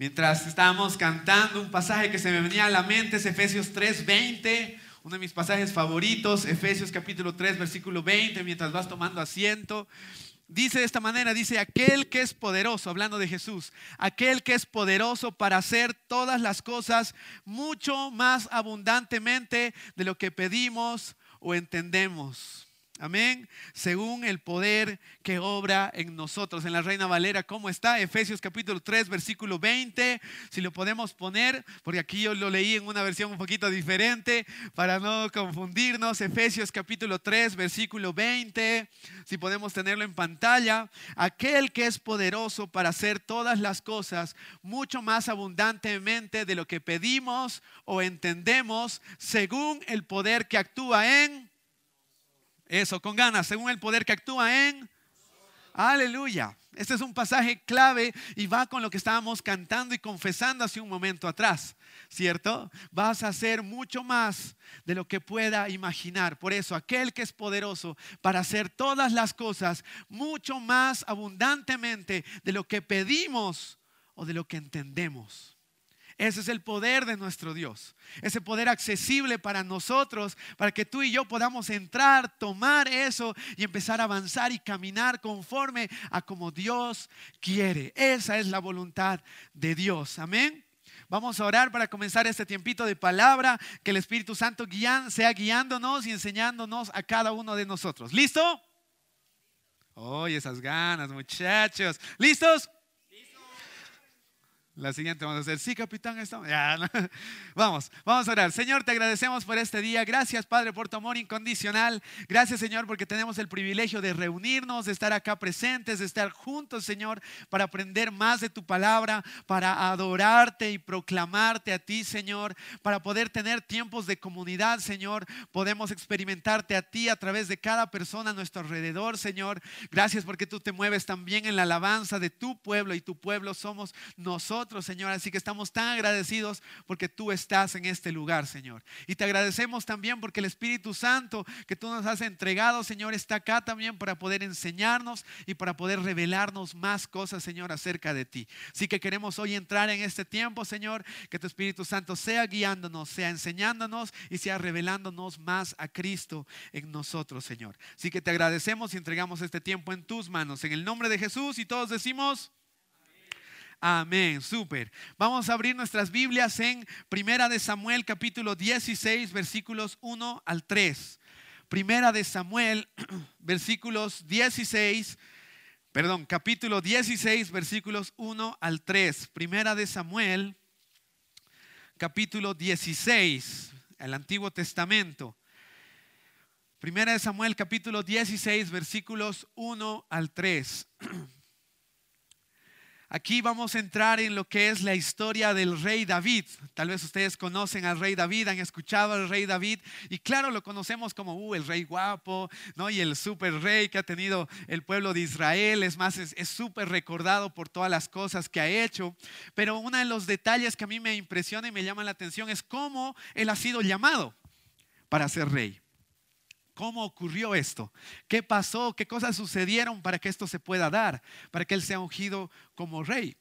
Mientras estábamos cantando, un pasaje que se me venía a la mente es Efesios 3:20, uno de mis pasajes favoritos, Efesios capítulo 3, versículo 20, mientras vas tomando asiento. Dice de esta manera, dice, aquel que es poderoso, hablando de Jesús, aquel que es poderoso para hacer todas las cosas mucho más abundantemente de lo que pedimos o entendemos. Amén. Según el poder que obra en nosotros. En la Reina Valera, ¿cómo está? Efesios capítulo 3, versículo 20. Si lo podemos poner, porque aquí yo lo leí en una versión un poquito diferente para no confundirnos. Efesios capítulo 3, versículo 20. Si podemos tenerlo en pantalla. Aquel que es poderoso para hacer todas las cosas mucho más abundantemente de lo que pedimos o entendemos, según el poder que actúa en eso, con ganas, según el poder que actúa en... Aleluya. Este es un pasaje clave y va con lo que estábamos cantando y confesando hace un momento atrás, ¿cierto? Vas a hacer mucho más de lo que pueda imaginar. Por eso, aquel que es poderoso para hacer todas las cosas mucho más abundantemente de lo que pedimos o de lo que entendemos. Ese es el poder de nuestro Dios. Ese poder accesible para nosotros, para que tú y yo podamos entrar, tomar eso y empezar a avanzar y caminar conforme a como Dios quiere. Esa es la voluntad de Dios. Amén. Vamos a orar para comenzar este tiempito de palabra, que el Espíritu Santo sea guiándonos y enseñándonos a cada uno de nosotros. ¿Listo? Oye, esas ganas, muchachos. ¿Listos? La siguiente vamos a hacer, sí, capitán, estamos. Vamos, vamos a orar. Señor, te agradecemos por este día. Gracias, Padre, por tu amor incondicional. Gracias, Señor, porque tenemos el privilegio de reunirnos, de estar acá presentes, de estar juntos, Señor, para aprender más de tu palabra, para adorarte y proclamarte a ti, Señor, para poder tener tiempos de comunidad, Señor. Podemos experimentarte a ti a través de cada persona a nuestro alrededor, Señor. Gracias porque tú te mueves también en la alabanza de tu pueblo y tu pueblo somos nosotros. Señor. Así que estamos tan agradecidos porque tú estás en este lugar, Señor. Y te agradecemos también porque el Espíritu Santo que tú nos has entregado, Señor, está acá también para poder enseñarnos y para poder revelarnos más cosas, Señor, acerca de ti. Así que queremos hoy entrar en este tiempo, Señor, que tu Espíritu Santo sea guiándonos, sea enseñándonos y sea revelándonos más a Cristo en nosotros, Señor. Así que te agradecemos y entregamos este tiempo en tus manos. En el nombre de Jesús y todos decimos... Amén, súper. Vamos a abrir nuestras Biblias en Primera de Samuel capítulo 16 versículos 1 al 3. Primera de Samuel versículos 16, perdón, capítulo 16 versículos 1 al 3. Primera de Samuel capítulo 16, el Antiguo Testamento. Primera de Samuel capítulo 16 versículos 1 al 3. Aquí vamos a entrar en lo que es la historia del rey David. Tal vez ustedes conocen al rey David, han escuchado al rey David y claro, lo conocemos como uh, el rey guapo, ¿no? Y el super rey que ha tenido el pueblo de Israel. Es más, es súper recordado por todas las cosas que ha hecho. Pero uno de los detalles que a mí me impresiona y me llama la atención es cómo él ha sido llamado para ser rey. ¿Cómo ocurrió esto? ¿Qué pasó? ¿Qué cosas sucedieron para que esto se pueda dar? Para que él sea ungido como rey.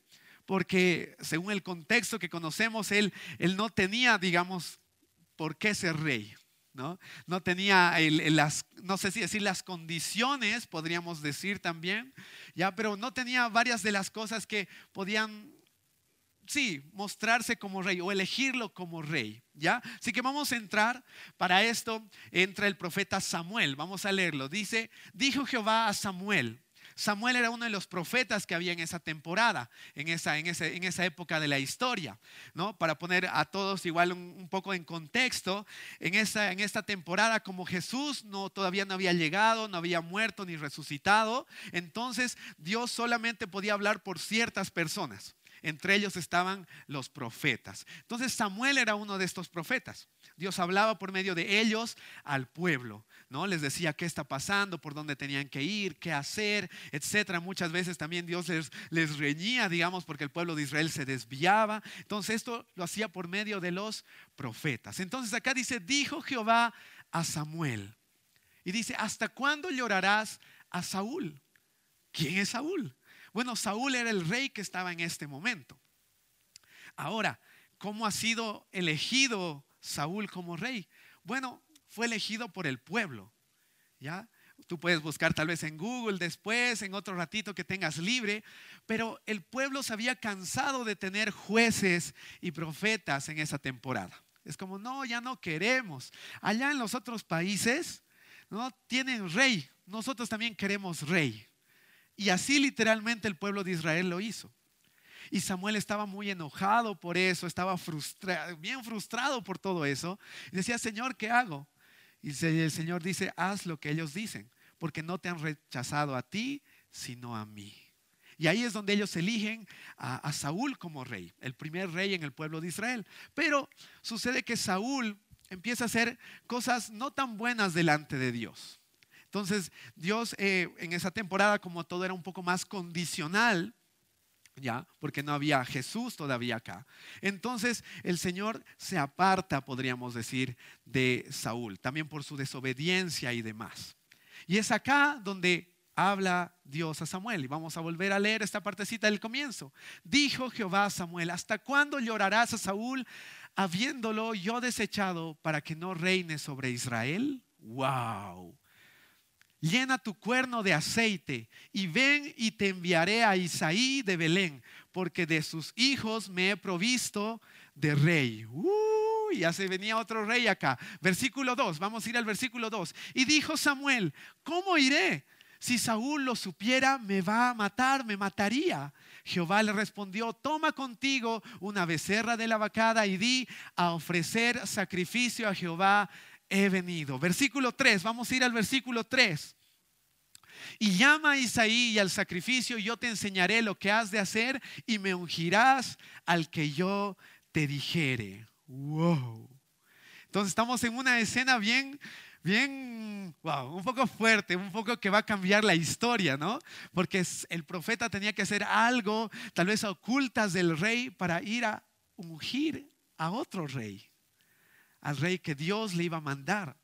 Porque según el contexto que conocemos, él, él no tenía, digamos, por qué ser rey. ¿no? no tenía las, no sé si decir las condiciones, podríamos decir también, ya, pero no tenía varias de las cosas que podían sí, mostrarse como rey o elegirlo como rey, ¿ya? Así que vamos a entrar, para esto entra el profeta Samuel, vamos a leerlo. Dice, dijo Jehová a Samuel, Samuel era uno de los profetas que había en esa temporada, en esa, en en esa época de la historia, ¿no? Para poner a todos igual un, poco en contexto, en, esa, en esta temporada como Jesús no, todavía no había llegado, no había muerto ni resucitado, entonces Dios solamente podía hablar por ciertas personas. Entre ellos estaban los profetas. Entonces Samuel era uno de estos profetas. Dios hablaba por medio de ellos al pueblo, ¿no? Les decía qué está pasando, por dónde tenían que ir, qué hacer, etcétera. Muchas veces también Dios les, les reñía, digamos, porque el pueblo de Israel se desviaba. Entonces esto lo hacía por medio de los profetas. Entonces acá dice, dijo Jehová a Samuel. Y dice, ¿hasta cuándo llorarás a Saúl? ¿Quién es Saúl? Bueno, Saúl era el rey que estaba en este momento. Ahora, ¿cómo ha sido elegido Saúl como rey? Bueno, fue elegido por el pueblo. ¿Ya? Tú puedes buscar tal vez en Google después, en otro ratito que tengas libre, pero el pueblo se había cansado de tener jueces y profetas en esa temporada. Es como, no, ya no queremos. Allá en los otros países, no tienen rey. Nosotros también queremos rey. Y así literalmente el pueblo de Israel lo hizo. Y Samuel estaba muy enojado por eso, estaba frustrado, bien frustrado por todo eso. Y decía, Señor, ¿qué hago? Y el Señor dice, haz lo que ellos dicen, porque no te han rechazado a ti, sino a mí. Y ahí es donde ellos eligen a, a, Saúl como rey, el primer rey en el pueblo de Israel. Pero sucede que Saúl empieza a hacer cosas no tan buenas delante de Dios. Entonces Dios eh, en esa temporada, como todo era un poco más condicional, ya, porque no había Jesús todavía acá. Entonces el Señor se aparta, podríamos decir, de Saúl, también por su desobediencia y demás. Y es acá donde habla Dios a Samuel. Y vamos a volver a leer esta partecita del comienzo. Dijo Jehová a Samuel, ¿hasta cuándo llorarás a Saúl habiéndolo yo desechado para que no reine sobre Israel? ¡Wow! Llena tu cuerno de aceite y ven y te enviaré a Isaí de Belén, porque de sus hijos me he provisto de rey. Uh, ya se venía otro rey acá. Versículo 2, vamos a ir al versículo 2. Y dijo Samuel, ¿cómo iré? Si Saúl lo supiera, me va a matar, me mataría. Jehová le respondió, toma contigo una becerra de la vacada y di a ofrecer sacrificio a Jehová he venido. Versículo 3, vamos a ir al versículo 3. Y llama a Isaí y al sacrificio, yo te enseñaré lo que has de hacer y me ungirás al que yo te dijere. Wow. Entonces estamos en una escena bien bien, wow, un poco fuerte, un poco que va a cambiar la historia, ¿no? Porque el profeta tenía que hacer algo, tal vez ocultas del rey, para ir a ungir a otro rey, al rey que Dios le iba a mandar,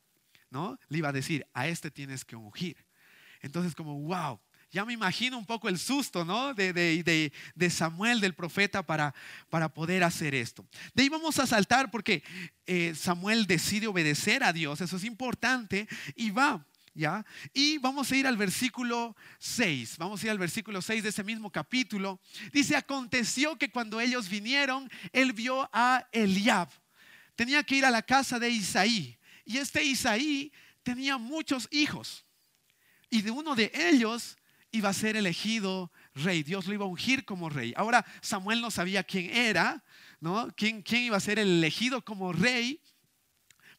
¿no? Le iba a decir, a este tienes que ungir. Entonces, como, wow, ya me imagino un poco el susto, ¿no? De, de, Samuel, del profeta, para, para, poder hacer esto. De ahí vamos a saltar porque eh, Samuel decide obedecer a Dios, eso es importante, y va. ¿Ya? Y vamos a ir al versículo 6. Vamos a ir al versículo 6 de ese mismo capítulo. Dice, aconteció que cuando ellos vinieron, él vio a Eliab. Tenía que ir a la casa de Isaí. Y este Isaí tenía muchos hijos. Y de uno de ellos iba a ser elegido rey. Dios lo iba a ungir como rey. Ahora Samuel no sabía quién era, ¿no? ¿Quién, quién iba a ser el elegido como rey?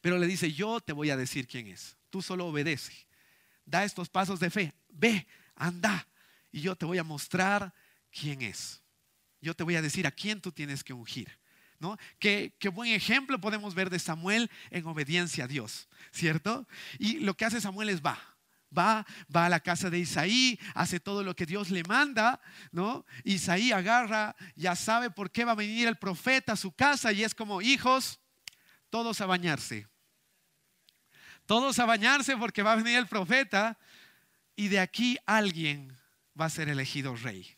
Pero le dice, yo te voy a decir quién es. Tú solo obedece. Da estos pasos de fe. Ve, anda. Y yo te voy a mostrar quién es. Yo te voy a decir a quién tú tienes que ungir. ¿No? Qué, qué, buen ejemplo podemos ver de Samuel en obediencia a Dios, ¿cierto? Y lo que hace Samuel es va, Va, va a la casa de Isaí, hace todo lo que Dios le manda, ¿no? Isaí agarra, ya sabe por qué va a venir el profeta a su casa y es como, hijos, todos a bañarse. Todos a bañarse porque va a venir el profeta y de aquí alguien va a ser elegido rey.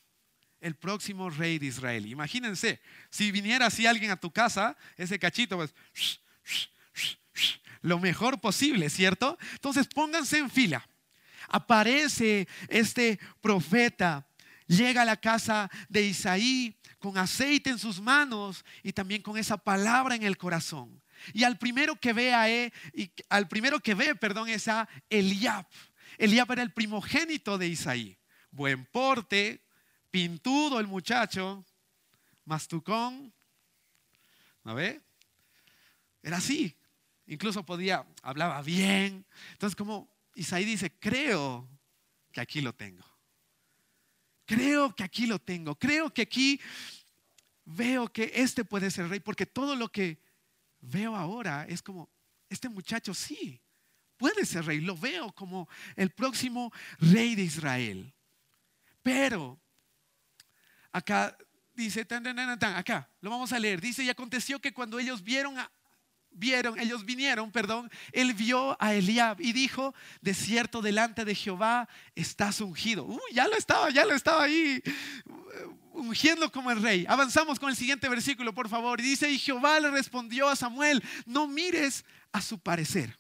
El próximo rey de Israel. Imagínense, si viniera así alguien a tu casa, ese cachito, pues, lo mejor posible, ¿cierto? Entonces pónganse en fila aparece este profeta, llega a la casa de Isaí con aceite en sus manos y también con esa palabra en el corazón. Y al primero que ve e, al primero que ve, perdón, es a Eliab. Eliab era el primogénito de Isaí. Buen porte, pintudo el muchacho, mastucón. ¿No ve? Era así. Incluso podía, hablaba bien. Entonces, como Isaí dice, creo que aquí lo tengo. Creo que aquí lo tengo. Creo que aquí veo que este puede ser rey, porque todo lo que veo ahora es como, este muchacho sí, puede ser rey. Lo veo como el próximo rey de Israel. Pero acá dice, acá, lo vamos a leer. Dice, y aconteció que cuando ellos vieron a, vieron, ellos vinieron, perdón, él vio a Eliab y dijo, de cierto delante de Jehová estás ungido. Uy, ya lo estaba, ya lo estaba ahí ungiendo como el rey. Avanzamos con el siguiente versículo, por favor. Y dice, y Jehová le respondió a Samuel, no mires a su parecer.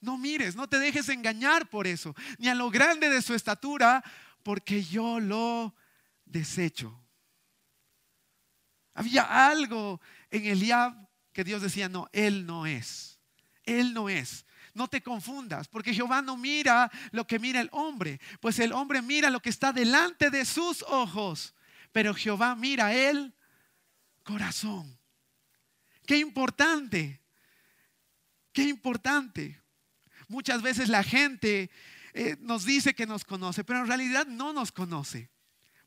No mires, no te dejes engañar por eso, ni a lo grande de su estatura, porque yo lo desecho. Había algo en Eliab que Dios decía, no, él no es. Él no es. No te confundas, porque Jehová no mira lo que mira el hombre, pues el hombre mira lo que está delante de sus ojos, pero Jehová mira el corazón. Qué importante, qué importante. Muchas veces la gente eh, nos dice que nos conoce, pero en realidad no nos conoce,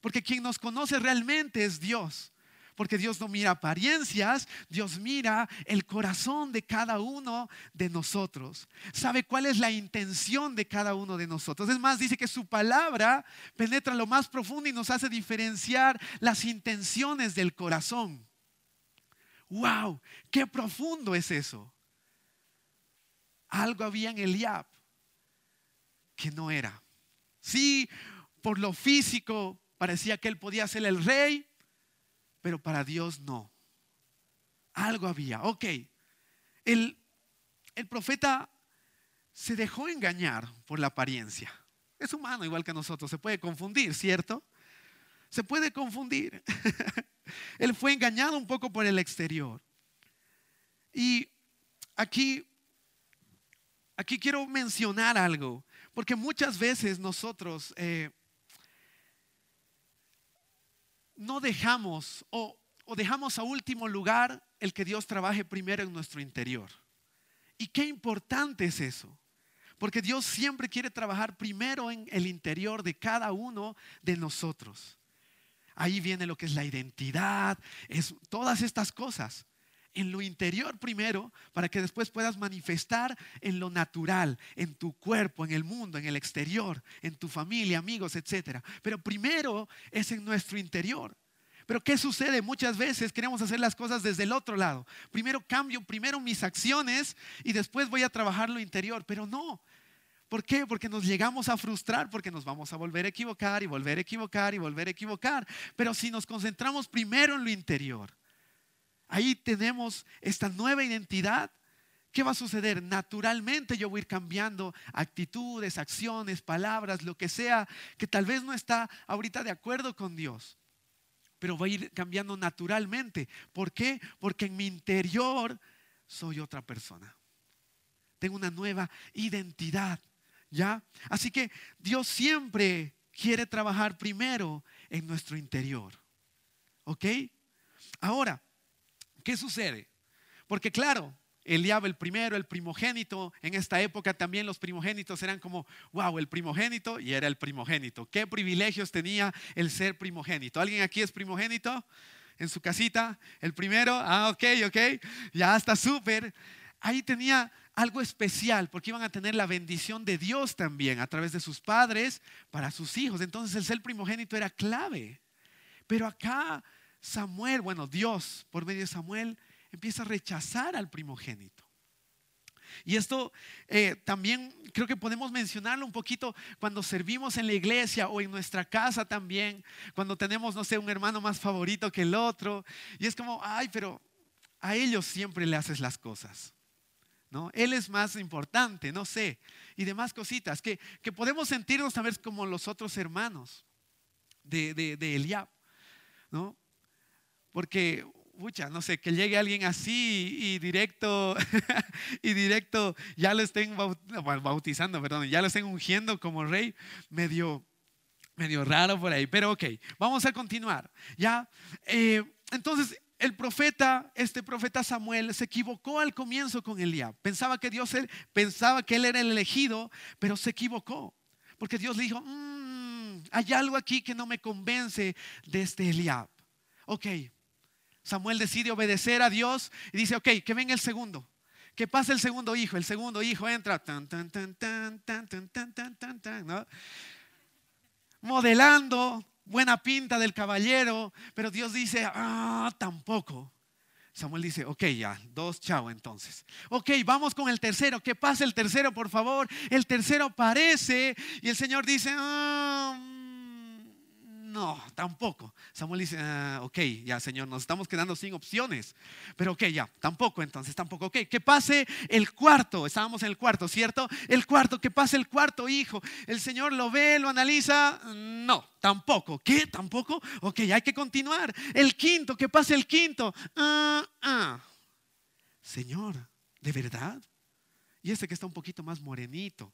porque quien nos conoce realmente es Dios porque Dios no mira apariencias, Dios mira el corazón de cada uno de nosotros. Sabe cuál es la intención de cada uno de nosotros. Es más, dice que su palabra penetra lo más profundo y nos hace diferenciar las intenciones del corazón. ¡Wow! ¡Qué profundo es eso! Algo había en Eliab que no era. Sí, por lo físico parecía que él podía ser el rey, pero para Dios no. Algo había. Ok, el, el profeta se dejó engañar por la apariencia. Es humano igual que nosotros, se puede confundir, ¿cierto? Se puede confundir. Él fue engañado un poco por el exterior. Y aquí, aquí quiero mencionar algo, porque muchas veces nosotros eh, no dejamos o, dejamos a último lugar el que Dios trabaje primero en nuestro interior. Y qué importante es eso. Porque Dios siempre quiere trabajar primero en el interior de cada uno de nosotros. Ahí viene lo que es la identidad, es todas estas cosas. En lo interior primero, para que después puedas manifestar en lo natural, en tu cuerpo, en el mundo, en el exterior, en tu familia, amigos, etc. Pero primero es en nuestro interior. Pero ¿qué sucede? Muchas veces queremos hacer las cosas desde el otro lado. Primero cambio, primero mis acciones y después voy a trabajar lo interior. Pero no. ¿Por qué? Porque nos llegamos a frustrar, porque nos vamos a volver a equivocar y volver a equivocar y volver a equivocar. Pero si nos concentramos primero en lo interior, ahí tenemos esta nueva identidad. ¿Qué va a suceder? Naturalmente yo voy a ir cambiando actitudes, acciones, palabras, lo que sea que tal vez no está ahorita de acuerdo con Dios pero va a ir cambiando naturalmente. ¿Por qué? Porque en mi interior soy otra persona. Tengo una nueva identidad, ¿ya? Así que Dios siempre quiere trabajar primero en nuestro interior. ¿Ok? Ahora, ¿qué sucede? Porque claro, Eliab el primero, el primogénito. En esta época también los primogénitos eran como, wow, el primogénito y era el primogénito. ¿Qué privilegios tenía el ser primogénito? ¿Alguien aquí es primogénito? En su casita, el primero, ah, ok, ok, ya está súper. Ahí tenía algo especial porque iban a tener la bendición de Dios también a través de sus padres para sus hijos. Entonces el ser primogénito era clave. Pero acá Samuel, bueno, Dios por medio de Samuel empieza a rechazar al primogénito. Y esto eh, también creo que podemos mencionarlo un poquito cuando servimos en la iglesia o en nuestra casa también, cuando tenemos, no sé, un hermano más favorito que el otro. Y es como, ay, pero a ellos siempre le haces las cosas. ¿no? Él es más importante, no sé. Y demás cositas, que, que podemos sentirnos a ver como los otros hermanos de, de, de Eliab. ¿no? Porque pucha, no sé, que llegue alguien así y directo, y directo ya lo estén bautizando, perdón, ya lo estén ungiendo como rey, medio, raro por ahí. Pero ok, vamos a continuar. Ya, eh, entonces el profeta, este profeta Samuel, se equivocó al comienzo con Eliab. Pensaba que Dios, pensaba que él era el elegido, pero se equivocó. Porque Dios le dijo, mm, hay algo aquí que no me convence de este Eliab. Ok, Samuel decide obedecer a Dios y dice, ok, que venga el segundo. Que pase el segundo hijo. El segundo hijo entra. Modelando, buena pinta del caballero. Pero Dios dice, ah, tampoco. Samuel dice, ok, ya, dos, chao entonces. Ok, vamos con el tercero. Que pase el tercero, por favor. El tercero aparece y el Señor dice, ah, no, tampoco. Samuel dice, ah, ok, ya Señor, nos estamos quedando sin opciones. Pero ok, ya, tampoco, entonces tampoco. Ok, que pase el cuarto, estábamos en el cuarto, ¿cierto? El cuarto, que pase el cuarto hijo. El Señor lo ve, lo analiza, no, tampoco. ¿Qué? ¿Tampoco? Ok, hay que continuar. El quinto, que pase el quinto. Ah, ah. Señor, ¿de verdad? Y este que está un poquito más morenito,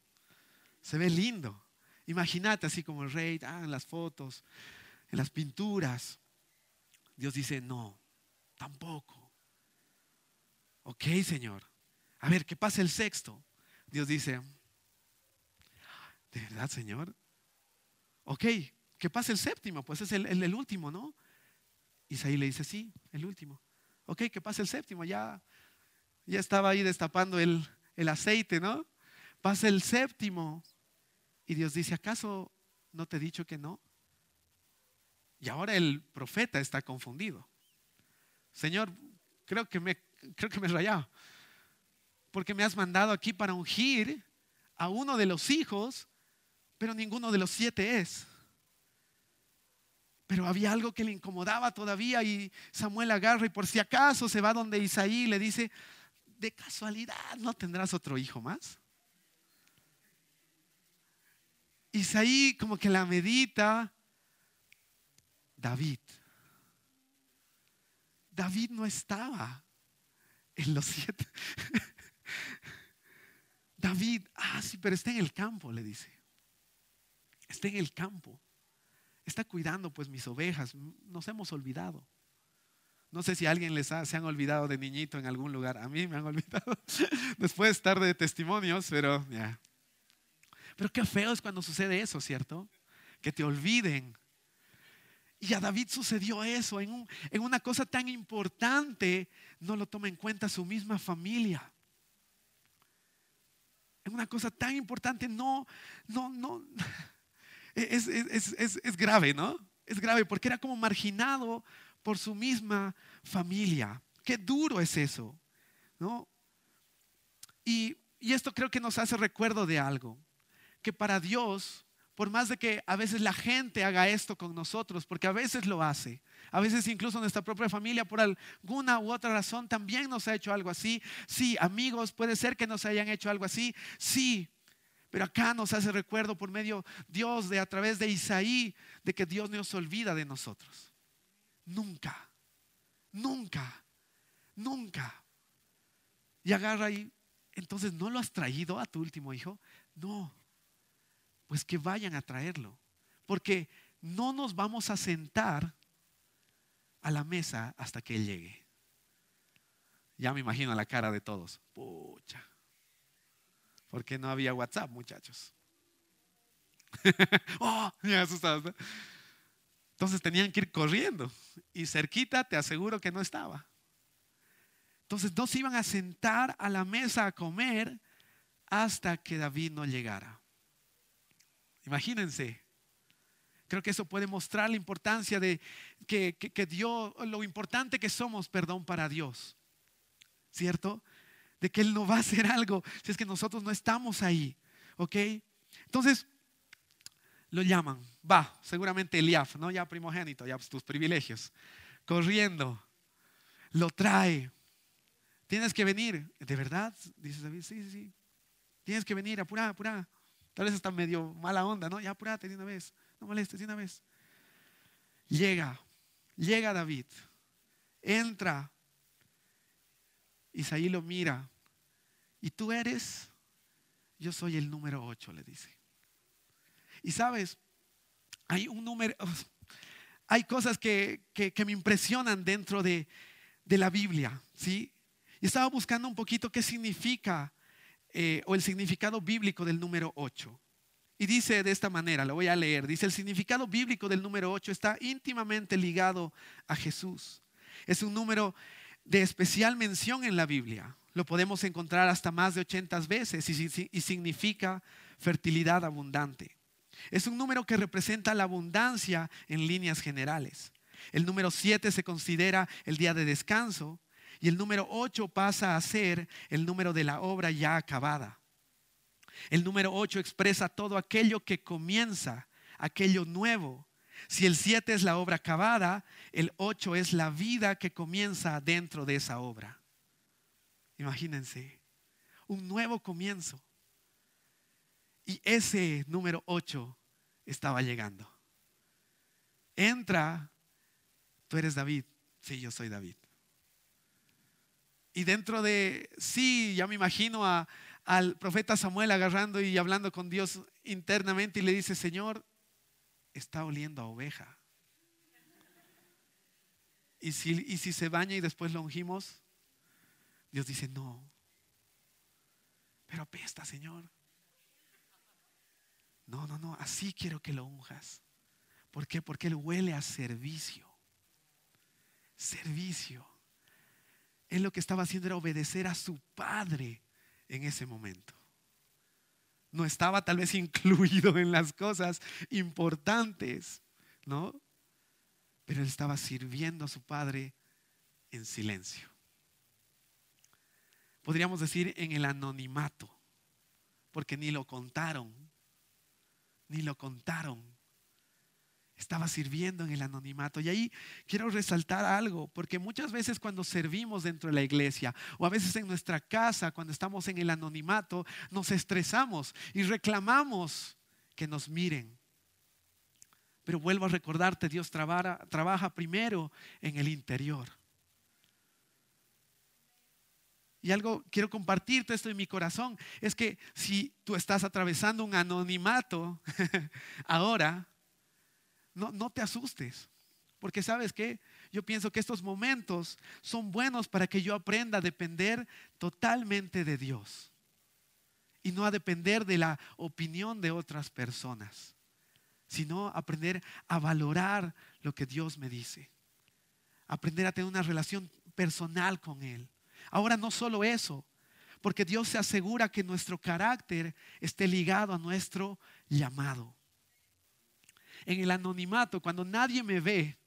se ve lindo. Imagínate así como el rey, ah, en las fotos, en las pinturas. Dios dice, no, tampoco. Ok, Señor. A ver, ¿qué pasa el sexto? Dios dice, ¿de verdad, Señor? Ok, ¿qué pasa el séptimo? Pues es el, último, ¿no? Isaí le dice, sí, el último. Ok, ¿qué pasa el séptimo? Ya, ya estaba ahí destapando el, el aceite, ¿no? Pasa el séptimo. Y Dios dice, ¿acaso no te he dicho que no? Y ahora el profeta está confundido. Señor, creo que me, creo que me he rayado. Porque me has mandado aquí para ungir a uno de los hijos, pero ninguno de los siete es. Pero había algo que le incomodaba todavía y Samuel agarra y por si acaso se va donde Isaí y le dice, de casualidad no tendrás otro hijo más. Isaí como que la medita. David. David no estaba en los siete. David, ah, sí, pero está en el campo, le dice. Está en el campo. Está cuidando pues mis ovejas. Nos hemos olvidado. No sé si a alguien les se han olvidado de niñito en algún lugar. A mí me han olvidado después de estar de testimonios, pero ya. Pero qué feo es cuando sucede eso, ¿cierto? Que te olviden. Y a David sucedió eso en, en una cosa tan importante, no lo toma en cuenta su misma familia. En una cosa tan importante, no, no, no. Es, es, es, es grave, ¿no? Es grave porque era como marginado por su misma familia. Qué duro es eso, ¿no? Y, y esto creo que nos hace recuerdo de algo que para Dios, por más de que a veces la gente haga esto con nosotros, porque a veces lo hace, a veces incluso nuestra propia familia por alguna u otra razón también nos ha hecho algo así. Sí, amigos, puede ser que nos hayan hecho algo así. Sí, pero acá nos hace recuerdo por medio Dios de a través de Isaí de que Dios no se olvida de nosotros. Nunca, nunca, nunca. Y agarra ahí, entonces no lo has traído a tu último hijo. No, pues que vayan a traerlo. Porque no nos vamos a sentar a la mesa hasta que Él llegue. Ya me imagino la cara de todos. Pucha. Porque no había WhatsApp, muchachos. oh, ya asustados. Entonces tenían que ir corriendo. Y cerquita te aseguro que no estaba. Entonces no se iban a sentar a la mesa a comer hasta que David no llegara. Imagínense. Creo que eso puede mostrar la importancia de que, Dios, lo importante que somos, perdón, para Dios. ¿Cierto? De que Él no va a hacer algo si es que nosotros no estamos ahí. ¿Ok? Entonces, lo llaman. Va, seguramente Eliaf, ¿no? Ya primogénito, ya pues, tus privilegios. Corriendo. Lo trae. Tienes que venir. ¿De verdad? Dice David, sí, sí, sí. Tienes que venir, apura, apura. Tal vez está medio mala onda, ¿no? Ya apúrate de una vez, no molestes de una vez. Llega, llega David, entra. Isaí lo mira. Y tú eres, yo soy el número 8, le dice. Y sabes, hay un número, hay cosas que, me impresionan dentro de, de la Biblia, ¿sí? Y estaba buscando un poquito qué significa eh, o el significado bíblico del número 8. Y dice de esta manera, lo voy a leer, dice el significado bíblico del número 8 está íntimamente ligado a Jesús. Es un número de especial mención en la Biblia. Lo podemos encontrar hasta más de 80 veces y, y significa fertilidad abundante. Es un número que representa la abundancia en líneas generales. El número 7 se considera el día de descanso y el número 8 pasa a ser el número de la obra ya acabada. El número 8 expresa todo aquello que comienza, aquello nuevo. Si el 7 es la obra acabada, el 8 es la vida que comienza dentro de esa obra. Imagínense, un nuevo comienzo. Y ese número 8 estaba llegando. Entra, tú eres David. Sí, yo soy David. Y dentro de, sí, ya me imagino al profeta Samuel agarrando y hablando con Dios internamente y le dice, Señor, está oliendo a oveja. Y si, y si se baña y después lo ungimos, Dios dice, no. Pero apesta, Señor. No, no, no, así quiero que lo unjas. ¿Por qué? Porque Él huele a servicio. Servicio. Él lo que estaba haciendo era obedecer a su padre en ese momento. No estaba tal vez incluido en las cosas importantes, ¿no? Pero él estaba sirviendo a su padre en silencio. Podríamos decir en el anonimato, porque ni lo contaron, ni lo contaron. Estaba sirviendo en el anonimato. Y ahí quiero resaltar algo, porque muchas veces cuando servimos dentro de la iglesia o a veces en nuestra casa, cuando estamos en el anonimato, nos estresamos y reclamamos que nos miren. Pero vuelvo a recordarte, Dios trabaja, trabaja primero en el interior. Y algo quiero compartirte esto en mi corazón, es que si tú estás atravesando un anonimato ahora, no, no te asustes, porque sabes que yo pienso que estos momentos son buenos para que yo aprenda a depender totalmente de Dios y no a depender de la opinión de otras personas, sino aprender a valorar lo que Dios me dice, aprender a tener una relación personal con Él Ahora no solo eso, porque Dios se asegura que nuestro carácter esté ligado a nuestro llamado. En el anonimato, cuando nadie me ve,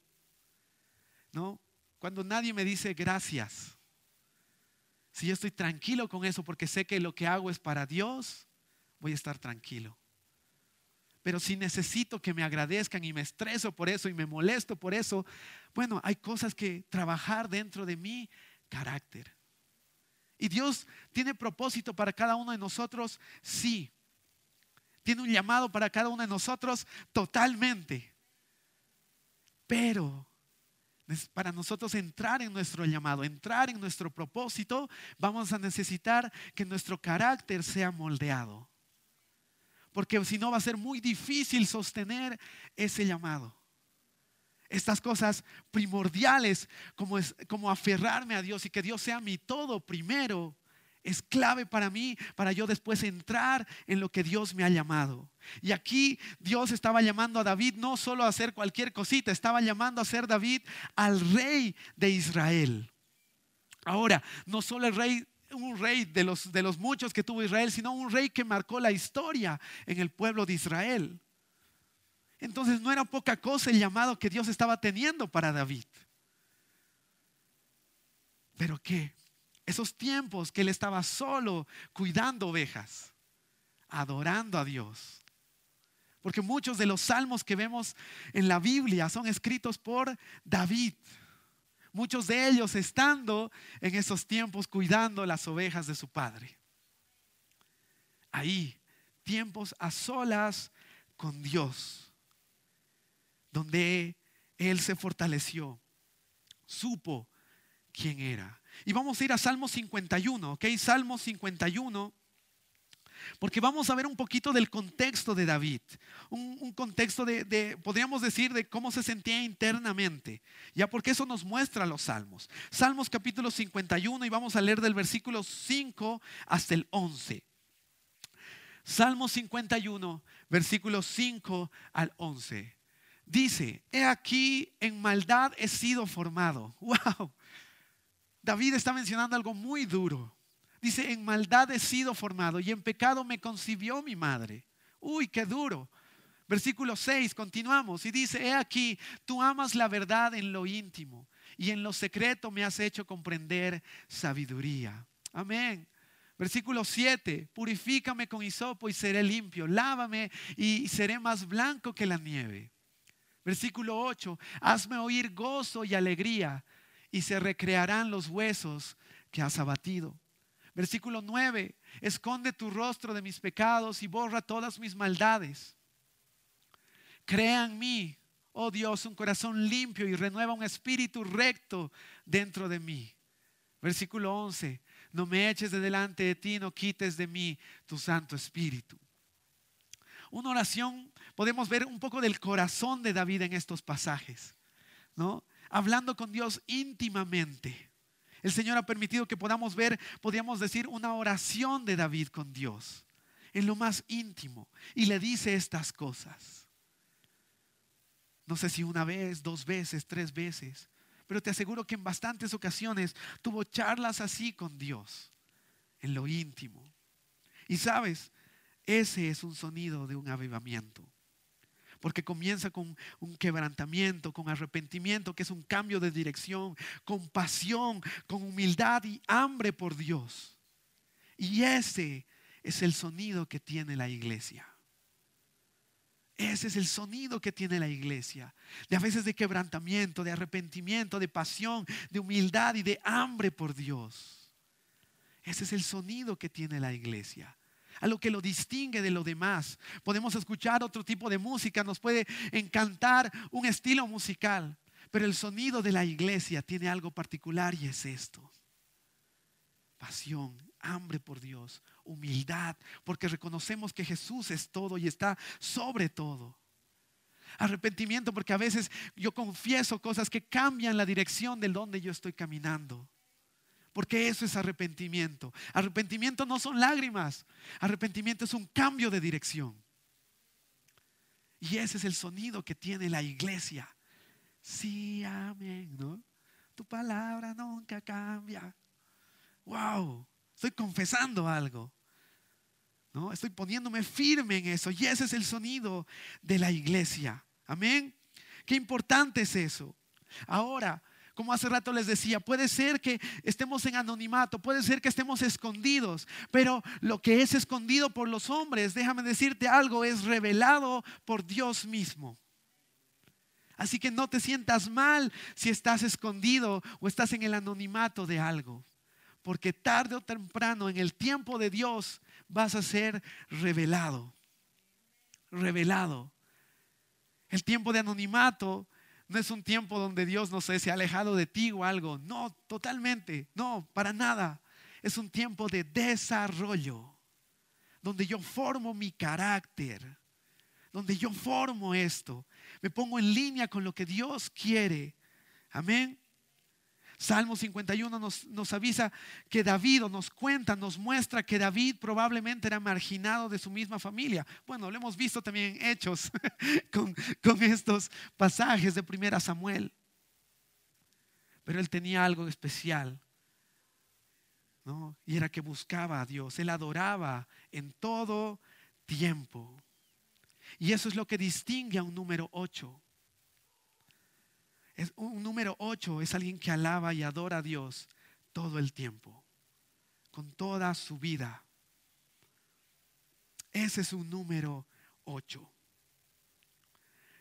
¿no? Cuando nadie me dice gracias. Si yo estoy tranquilo con eso porque sé que lo que hago es para Dios, voy a estar tranquilo. Pero si necesito que me agradezcan y me estreso por eso y me molesto por eso, bueno, hay cosas que trabajar dentro de mi carácter. ¿Y Dios tiene propósito para cada uno de nosotros? Sí. ¿Tiene un llamado para cada uno de nosotros? Totalmente. Pero para nosotros entrar en nuestro llamado, entrar en nuestro propósito, vamos a necesitar que nuestro carácter sea moldeado. Porque si no va a ser muy difícil sostener ese llamado estas cosas primordiales como, es, como aferrarme a Dios y que Dios sea mi todo primero, es clave para mí, para yo después entrar en lo que Dios me ha llamado. Y aquí Dios estaba llamando a David no solo a hacer cualquier cosita, estaba llamando a ser David al rey de Israel. Ahora, no solo el rey un rey de los, de los muchos que tuvo Israel, sino un rey que marcó la historia en el pueblo de Israel. Entonces no era poca cosa el llamado que Dios estaba teniendo para David. Pero qué, esos tiempos que él estaba solo cuidando ovejas, adorando a Dios. Porque muchos de los salmos que vemos en la Biblia son escritos por David. Muchos de ellos estando en esos tiempos cuidando las ovejas de su padre. Ahí, tiempos a solas con Dios donde él se fortaleció, supo quién era. Y vamos a ir a Salmo 51, ¿ok? Salmo 51. Porque vamos a ver un poquito del contexto de David, un, contexto de, podríamos decir, de cómo se sentía internamente, ya porque eso nos muestra los salmos. Salmos capítulo 51 y vamos a leer del versículo 5 hasta el 11. Salmos 51, versículos 5 al 11 dice, he aquí en maldad he sido formado. Wow. David está mencionando algo muy duro. Dice, en maldad he sido formado y en pecado me concibió mi madre. Uy, qué duro. Versículo 6, continuamos y dice, he aquí, tú amas la verdad en lo íntimo y en lo secreto me has hecho comprender sabiduría. Amén. Versículo 7, purifícame con hisopo y seré limpio, lávame y seré más blanco que la nieve. Versículo 8, hazme oír gozo y alegría y se recrearán los huesos que has abatido. Versículo 9, esconde tu rostro de mis pecados y borra todas mis maldades. Crea en mí, oh Dios, un corazón limpio y renueva un espíritu recto dentro de mí. Versículo 11, no me eches de delante de ti, no quites de mí tu Santo Espíritu. Una oración, podemos ver un poco del corazón de David en estos pasajes, ¿no? Hablando con Dios íntimamente. El Señor ha permitido que podamos ver, podríamos decir, una oración de David con Dios, en lo más íntimo, y le dice estas cosas. No sé si una vez, dos veces, tres veces, pero te aseguro que en bastantes ocasiones tuvo charlas así con Dios, en lo íntimo. Y sabes, ese es un sonido de un avivamiento. Porque comienza con un quebrantamiento, con arrepentimiento, que es un cambio de dirección, con pasión, con humildad y hambre por Dios. Y ese es el sonido que tiene la iglesia. Ese es el sonido que tiene la iglesia. De a veces de quebrantamiento, de arrepentimiento, de pasión, de humildad y de hambre por Dios. Ese es el sonido que tiene la iglesia. A lo que lo distingue de lo demás. Podemos escuchar otro tipo de música, nos puede encantar un estilo musical. Pero el sonido de la iglesia tiene algo particular y es esto. Pasión, hambre por Dios, humildad, porque reconocemos que Jesús es todo y está sobre todo. Arrepentimiento, porque a veces yo confieso cosas que cambian la dirección de donde yo estoy caminando. Porque eso es arrepentimiento. Arrepentimiento no son lágrimas. Arrepentimiento es un cambio de dirección. Y ese es el sonido que tiene la iglesia. Sí, amén, ¿no? Tu palabra nunca cambia. Wow. Estoy confesando algo. ¿no? Estoy poniéndome firme en eso. Y ese es el sonido de la iglesia. Amén. Qué importante es eso. Ahora, como hace rato les decía, puede ser que estemos en anonimato, puede ser que estemos escondidos, pero lo que es escondido por los hombres, déjame decirte algo, es revelado por Dios mismo. Así que no te sientas mal si estás escondido o estás en el anonimato de algo porque tarde o temprano en el tiempo de Dios vas a ser revelado. Revelado. El tiempo de anonimato no es un tiempo donde Dios, no sé, se ha alejado de ti o algo. No, totalmente. No, para nada. Es un tiempo de desarrollo, donde yo formo mi carácter, donde yo formo esto. Me pongo en línea con lo que Dios quiere. Amén. Salmo 51 nos, nos, avisa que David, o nos cuenta, nos muestra que David probablemente era marginado de su misma familia. Bueno, lo hemos visto también en Hechos con, estos pasajes de Primera Samuel. Pero él tenía algo especial. ¿no? Y era que buscaba a Dios, él adoraba en todo tiempo. Y eso es lo que distingue a un número 8 un número 8 es alguien que alaba y adora a Dios todo el tiempo, con toda su vida. Ese es un número 8.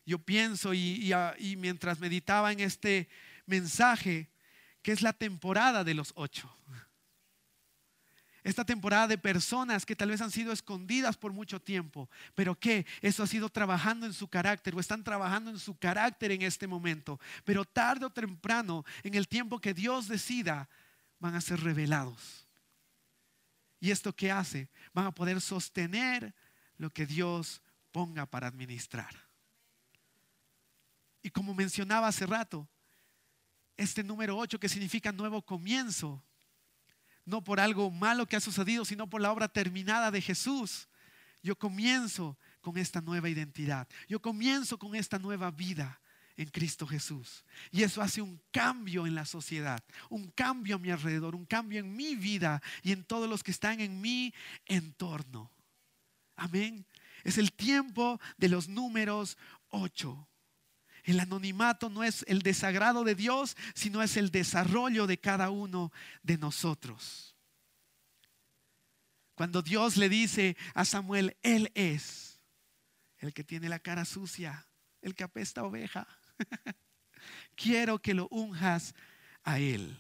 Yo pienso y, y, mientras meditaba en este mensaje, que es la temporada de los ocho esta temporada de personas que tal vez han sido escondidas por mucho tiempo, pero que eso ha sido trabajando en su carácter o están trabajando en su carácter en este momento, pero tarde o temprano, en el tiempo que Dios decida, van a ser revelados. ¿Y esto qué hace? Van a poder sostener lo que Dios ponga para administrar. Y como mencionaba hace rato, este número 8 que significa nuevo comienzo, no por algo malo que ha sucedido, sino por la obra terminada de Jesús. Yo comienzo con esta nueva identidad. Yo comienzo con esta nueva vida en Cristo Jesús. Y eso hace un cambio en la sociedad, un cambio a mi alrededor, un cambio en mi vida y en todos los que están en mi entorno. Amén. Es el tiempo de los números ocho. El anonimato no es el desagrado de Dios, sino es el desarrollo de cada uno de nosotros. Cuando Dios le dice a Samuel, Él es el que tiene la cara sucia, el que apesta oveja. Quiero que lo unjas a Él.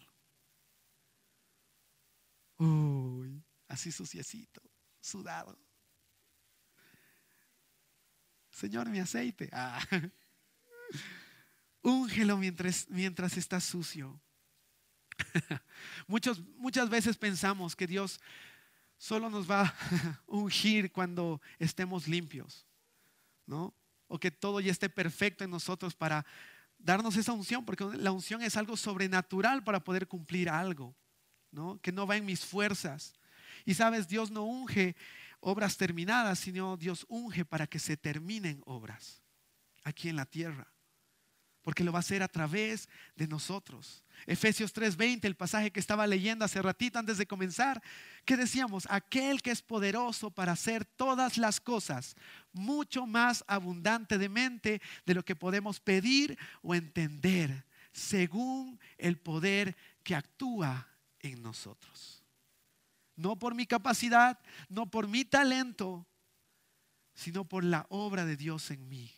Uy, así suciecito, sudado. Señor, mi aceite. Ah. Úngelo mientras, mientras está sucio. Muchas veces pensamos que Dios solo nos va a ungir cuando estemos limpios, ¿no? O que todo ya esté perfecto en nosotros para darnos esa unción, porque la unción es algo sobrenatural para poder cumplir algo, ¿no? Que no va en mis fuerzas. Y sabes, Dios no unge obras terminadas, sino Dios unge para que se terminen obras aquí en la tierra porque lo va a hacer a través de nosotros. Efesios 3:20, el pasaje que estaba leyendo hace ratito antes de comenzar, que decíamos, aquel que es poderoso para hacer todas las cosas mucho más abundantemente de lo que podemos pedir o entender, según el poder que actúa en nosotros. No por mi capacidad, no por mi talento, sino por la obra de Dios en mí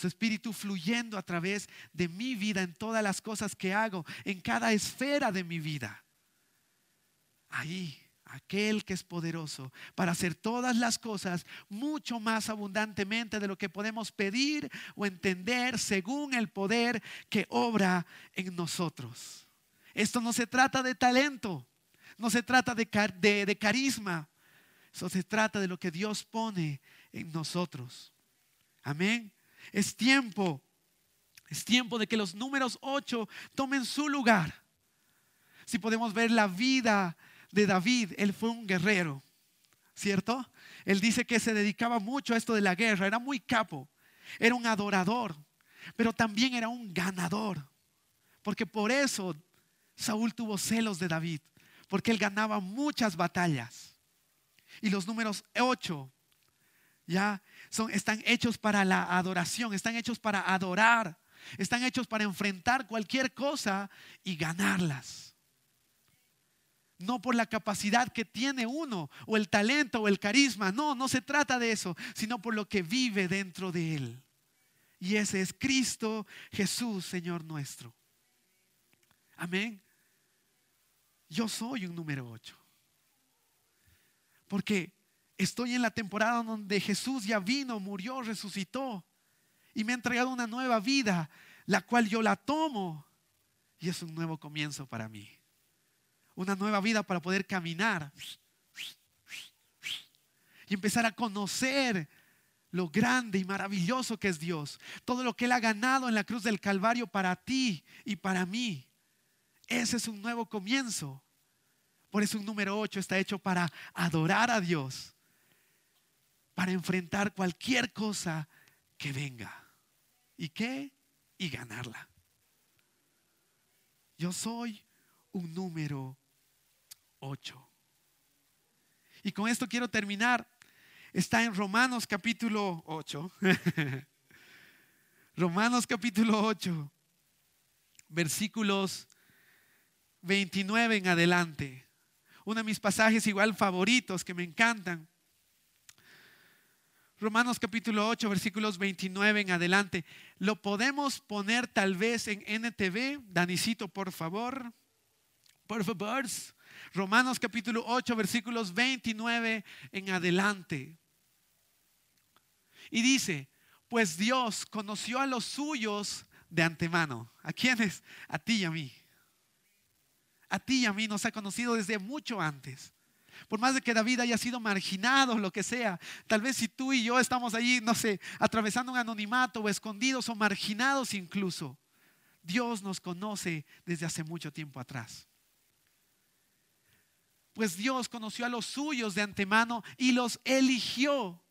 su espíritu fluyendo a través de mi vida en todas las cosas que hago, en cada esfera de mi vida. Ahí, aquel que es poderoso para hacer todas las cosas mucho más abundantemente de lo que podemos pedir o entender según el poder que obra en nosotros. Esto no se trata de talento, no se trata de, de carisma, eso se trata de lo que Dios pone en nosotros. Amén. Es tiempo, es tiempo de que los números 8 tomen su lugar. Si podemos ver la vida de David, él fue un guerrero, ¿cierto? Él dice que se dedicaba mucho a esto de la guerra, era muy capo, era un adorador, pero también era un ganador, porque por eso Saúl tuvo celos de David, porque él ganaba muchas batallas. Y los números 8 ya son, están hechos para la adoración, están hechos para adorar, están hechos para enfrentar cualquier cosa y ganarlas. No por la capacidad que tiene uno, o el talento, o el carisma. No, no se trata de eso, sino por lo que vive dentro de él. Y ese es Cristo Jesús, Señor nuestro. Amén. Yo soy un número 8. Porque Estoy en la temporada donde Jesús ya vino, murió, resucitó y me ha entregado una nueva vida, la cual yo la tomo y es un nuevo comienzo para mí. Una nueva vida para poder caminar y empezar a conocer lo grande y maravilloso que es Dios. Todo lo que Él ha ganado en la cruz del Calvario para ti y para mí. Ese es un nuevo comienzo. Por eso un número 8 está hecho para adorar a Dios para enfrentar cualquier cosa que venga. ¿Y qué? Y ganarla. Yo soy un número 8. Y con esto quiero terminar. Está en Romanos capítulo 8. Romanos capítulo 8, versículos 29 en adelante. Uno de mis pasajes igual favoritos que me encantan. Romanos capítulo 8, versículos 29 en adelante. Lo podemos poner tal vez en NTV. Danicito, por favor. Por favor. Romanos capítulo 8, versículos 29 en adelante. Y dice, pues Dios conoció a los suyos de antemano. ¿A quiénes? A ti y a mí. A ti y a mí nos ha conocido desde mucho antes. Por más de que David haya sido marginado, lo que sea, tal vez si tú y yo estamos allí, no sé, atravesando un anonimato o escondidos o marginados incluso, Dios nos conoce desde hace mucho tiempo atrás. Pues Dios conoció a los suyos de antemano y los eligió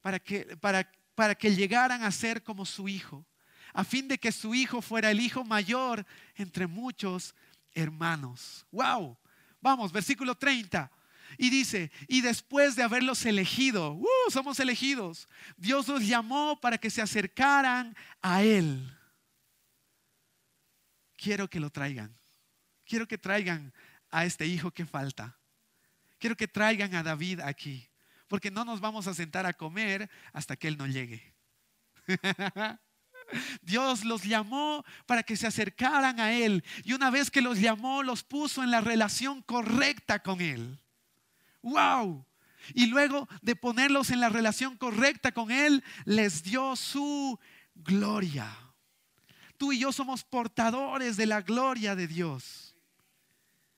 para que, para, para que llegaran a ser como su hijo, a fin de que su hijo fuera el hijo mayor entre muchos hermanos. ¡Wow! Vamos, versículo 30. Y dice, y después de haberlos elegido, uh, somos elegidos, Dios los llamó para que se acercaran a Él. Quiero que lo traigan. Quiero que traigan a este hijo que falta. Quiero que traigan a David aquí. Porque no nos vamos a sentar a comer hasta que Él no llegue. Dios los llamó para que se acercaran a Él. Y una vez que los llamó, los puso en la relación correcta con Él. ¡Wow! Y luego de ponerlos en la relación correcta con Él, les dio su gloria. Tú y yo somos portadores de la gloria de Dios.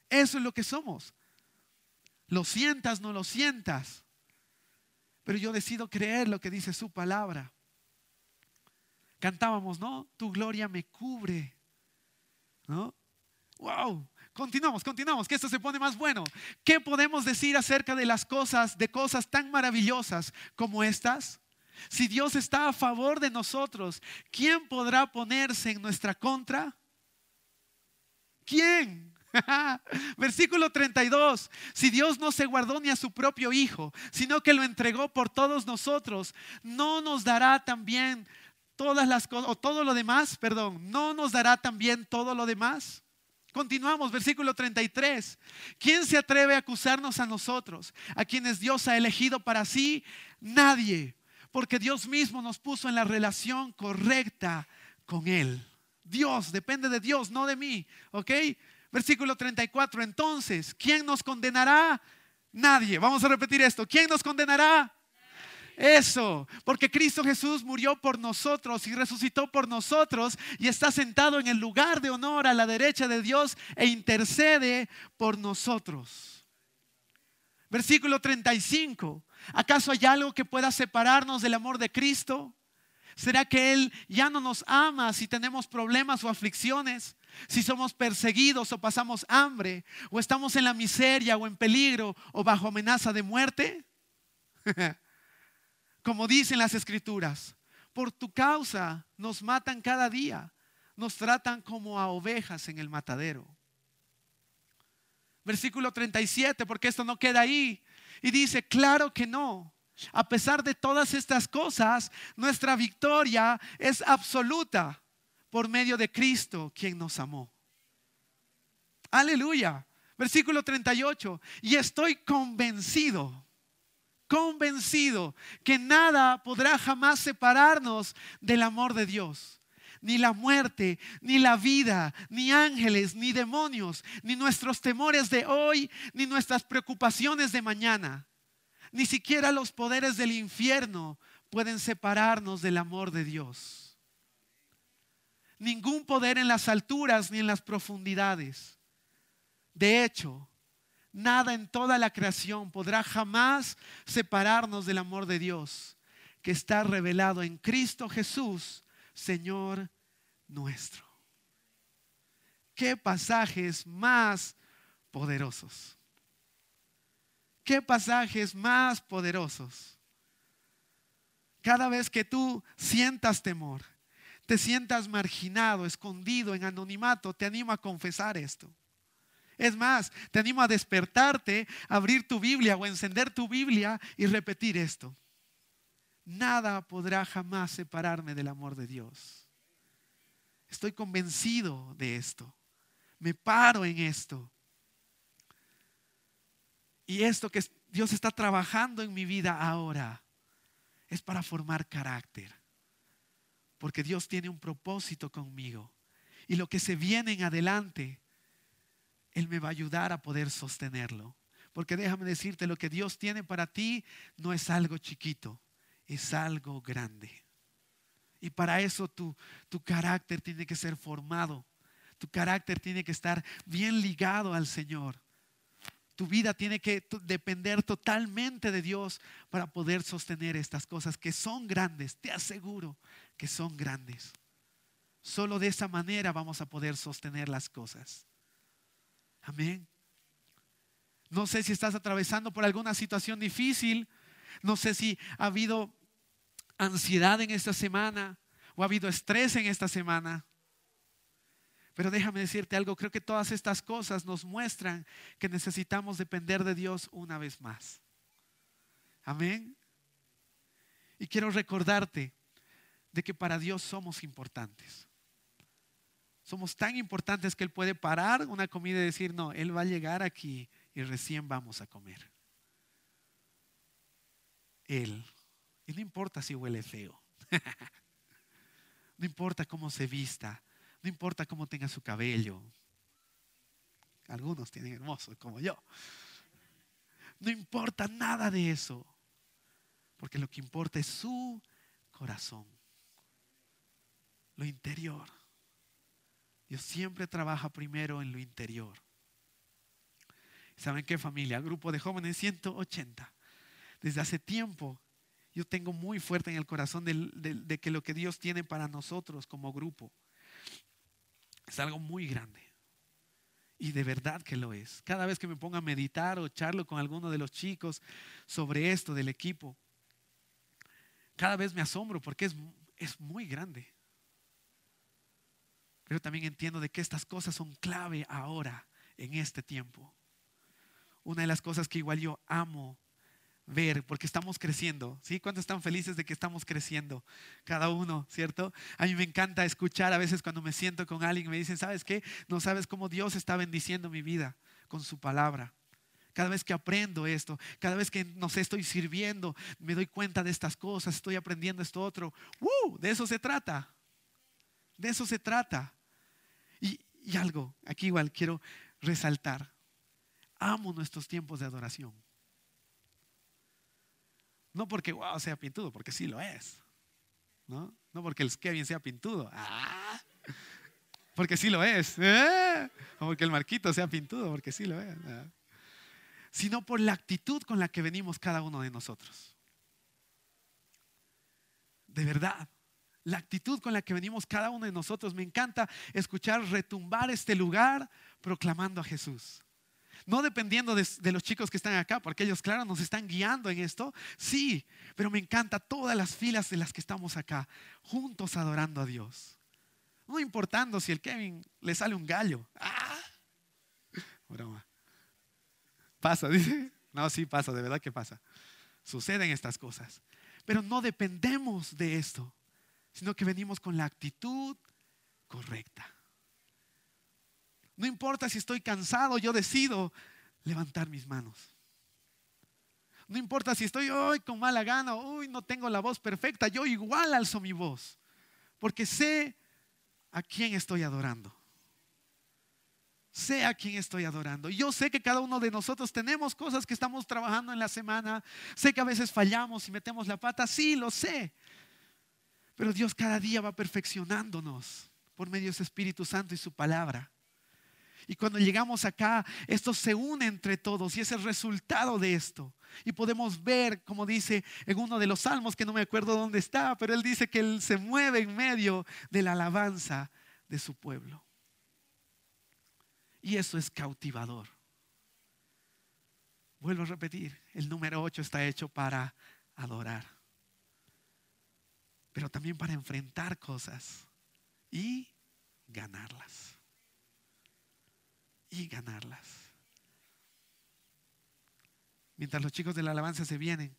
Eso es lo que somos. Lo sientas, no lo sientas. Pero yo decido creer lo que dice su palabra. Cantábamos, ¿no? Tu gloria me cubre. ¿No? ¡Wow! Continuamos, continuamos, que esto se pone más bueno. ¿Qué podemos decir acerca de las cosas, de cosas tan maravillosas como estas? Si Dios está a favor de nosotros, ¿quién podrá ponerse en nuestra contra? ¿Quién? Versículo 32. Si Dios no se guardó ni a su propio Hijo, sino que lo entregó por todos nosotros, ¿no nos dará también todas las cosas, o todo lo demás, perdón, ¿no nos dará también todo lo demás? Continuamos, versículo 33. ¿Quién se atreve a acusarnos a nosotros, a quienes Dios ha elegido para sí? Nadie, porque Dios mismo nos puso en la relación correcta con Él. Dios, depende de Dios, no de mí, ¿ok? Versículo 34, entonces, ¿quién nos condenará? Nadie. Vamos a repetir esto. ¿Quién nos condenará? Eso, porque Cristo Jesús murió por nosotros y resucitó por nosotros y está sentado en el lugar de honor a la derecha de Dios e intercede por nosotros. Versículo 35. ¿Acaso hay algo que pueda separarnos del amor de Cristo? ¿Será que Él ya no nos ama si tenemos problemas o aflicciones? Si somos perseguidos o pasamos hambre, o estamos en la miseria o en peligro o bajo amenaza de muerte? como dicen las escrituras, por tu causa nos matan cada día, nos tratan como a ovejas en el matadero. Versículo 37, porque esto no queda ahí. Y dice, claro que no. A pesar de todas estas cosas, nuestra victoria es absoluta por medio de Cristo, quien nos amó. Aleluya. Versículo 38. Y estoy convencido convencido que nada podrá jamás separarnos del amor de Dios. Ni la muerte, ni la vida, ni ángeles, ni demonios, ni nuestros temores de hoy, ni nuestras preocupaciones de mañana. Ni siquiera los poderes del infierno pueden separarnos del amor de Dios. Ningún poder en las alturas ni en las profundidades. De hecho, Nada en toda la creación podrá jamás separarnos del amor de Dios que está revelado en Cristo Jesús, Señor nuestro. Qué pasajes más poderosos. Qué pasajes más poderosos. Cada vez que tú sientas temor, te sientas marginado, escondido, en anonimato, te animo a confesar esto. Es más, te animo a despertarte, abrir tu Biblia o encender tu Biblia y repetir esto. Nada podrá jamás separarme del amor de Dios. Estoy convencido de esto. Me paro en esto. Y esto que Dios está trabajando en mi vida ahora es para formar carácter. Porque Dios tiene un propósito conmigo. Y lo que se viene en adelante él me va a ayudar a poder sostenerlo. Porque déjame decirte, lo que Dios tiene para ti no es algo chiquito, es algo grande. Y para eso tu, tu carácter tiene que ser formado. Tu carácter tiene que estar bien ligado al Señor. Tu vida tiene que depender totalmente de Dios para poder sostener estas cosas que son grandes. Te aseguro que son grandes. Solo de esa manera vamos a poder sostener las cosas. Amén. No sé si estás atravesando por alguna situación difícil. No sé si ha habido ansiedad en esta semana o ha habido estrés en esta semana. Pero déjame decirte algo, creo que todas estas cosas nos muestran que necesitamos depender de Dios una vez más. Amén. Y quiero recordarte de que para Dios somos importantes. Somos tan importantes que Él puede parar una comida y decir, no, Él va a llegar aquí y recién vamos a comer. Él. Y no importa si huele feo. No importa cómo se vista, no importa cómo tenga su cabello. Algunos tienen hermosos como yo. No importa nada de eso, porque lo que importa es su corazón, lo interior. Dios siempre trabaja primero en lo interior. ¿Saben qué familia? Grupo de jóvenes 180. Desde hace tiempo yo tengo muy fuerte en el corazón de, que lo que Dios tiene para nosotros como grupo es algo muy grande. Y de verdad que lo es. Cada vez que me pongo a meditar o charlo con alguno de los chicos sobre esto del equipo, cada vez me asombro porque es, es muy grande. Pero también entiendo de que estas cosas son clave ahora, en este tiempo. Una de las cosas que igual yo amo ver, porque estamos creciendo, ¿sí? ¿Cuántos están felices de que estamos creciendo? Cada uno, ¿cierto? A mí me encanta escuchar a veces cuando me siento con alguien y me dicen, ¿sabes qué? No sabes cómo Dios está bendiciendo mi vida con su palabra. Cada vez que aprendo esto, cada vez que no sé, estoy sirviendo, me doy cuenta de estas cosas, estoy aprendiendo esto otro. ¡Uh! De eso se trata. De eso se trata. Y, algo, aquí igual quiero resaltar. Amo nuestros tiempos de adoración. No porque wow sea pintudo, porque sí lo es. No, no porque el Kevin sea pintudo. Ah, porque sí lo es. ¿eh? O porque el Marquito sea pintudo, porque sí lo es. Ah. Sino por la actitud con la que venimos cada uno de nosotros. De verdad. La actitud con la que venimos cada uno de nosotros. Me encanta escuchar retumbar este lugar proclamando a Jesús. No dependiendo de, los chicos que están acá, porque ellos, claro, nos están guiando en esto. Sí, pero me encanta todas las filas de las que estamos acá, juntos adorando a Dios. No importando si el Kevin le sale un gallo. ¡Ah! Broma. Pasa, dice. No, sí pasa, de verdad que pasa. Suceden estas cosas. Pero no dependemos de esto, sino que venimos con la actitud correcta. No importa si estoy cansado, yo decido levantar mis manos. No importa si estoy hoy con mala gana, hoy no tengo la voz perfecta, yo igual alzo mi voz, porque sé a quién estoy adorando. Sé a quién estoy adorando. Yo sé que cada uno de nosotros tenemos cosas que estamos trabajando en la semana. Sé que a veces fallamos y metemos la pata. Sí, lo sé. Pero Dios cada día va perfeccionándonos por medio de su Espíritu Santo y su palabra. Y cuando llegamos acá, esto se une entre todos y es el resultado de esto. Y podemos ver, como dice en uno de los salmos, que no me acuerdo dónde está, pero él dice que él se mueve en medio de la alabanza de su pueblo. Y eso es cautivador. Vuelvo a repetir, el número 8 está hecho para adorar, pero también para enfrentar cosas y ganarlas y ganarlas. Mientras los chicos de la alabanza se vienen,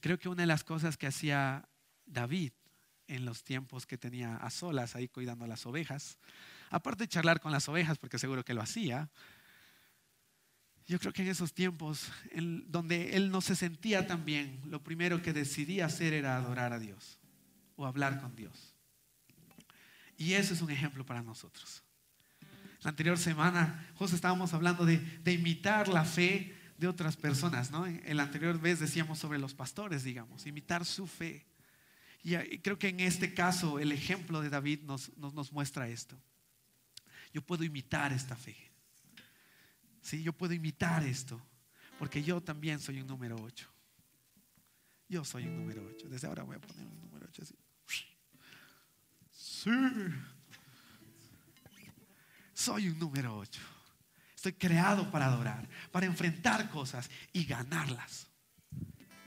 creo que una de las cosas que hacía David en los tiempos que tenía a solas ahí cuidando las ovejas, aparte de charlar con las ovejas, porque seguro que lo hacía, yo creo que en esos tiempos donde él no se sentía tan bien, lo primero que decidía hacer era adorar a Dios o hablar con Dios. Y eso es un ejemplo para nosotros. La anterior semana, José, estábamos hablando de, imitar la fe de otras personas, ¿no? En la anterior vez decíamos sobre los pastores, digamos, imitar su fe. Y creo que en este caso el ejemplo de David nos, muestra esto. Yo puedo imitar esta fe. Sí, yo puedo imitar esto, porque yo también soy un número 8. Yo soy un número 8. Desde ahora voy a poner un número 8 así. Sí. Soy un número 8. Estoy creado para adorar, para enfrentar cosas y ganarlas.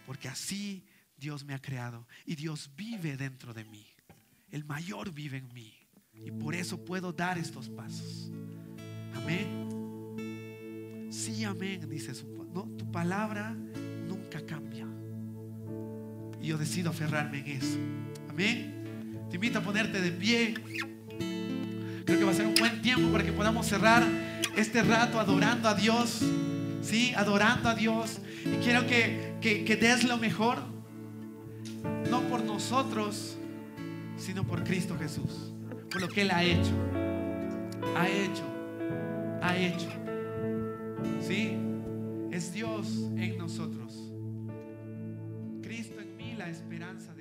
Porque así Dios me ha creado y Dios vive dentro de mí. El mayor vive en mí. Y por eso puedo dar estos pasos. Amén. Sí, amén, dice su no, tu palabra nunca cambia. Y yo decido aferrarme en eso. Amén. Te invito a ponerte de pie. Creo que va a ser un buen tiempo para que podamos cerrar este rato adorando a Dios. ¿Sí? Adorando a Dios. Y quiero que, que, des lo mejor. No por nosotros, sino por Cristo Jesús, por lo que Él ha hecho, ha hecho, ha hecho. ¿Sí? Es Dios en nosotros. Cristo en mí, la esperanza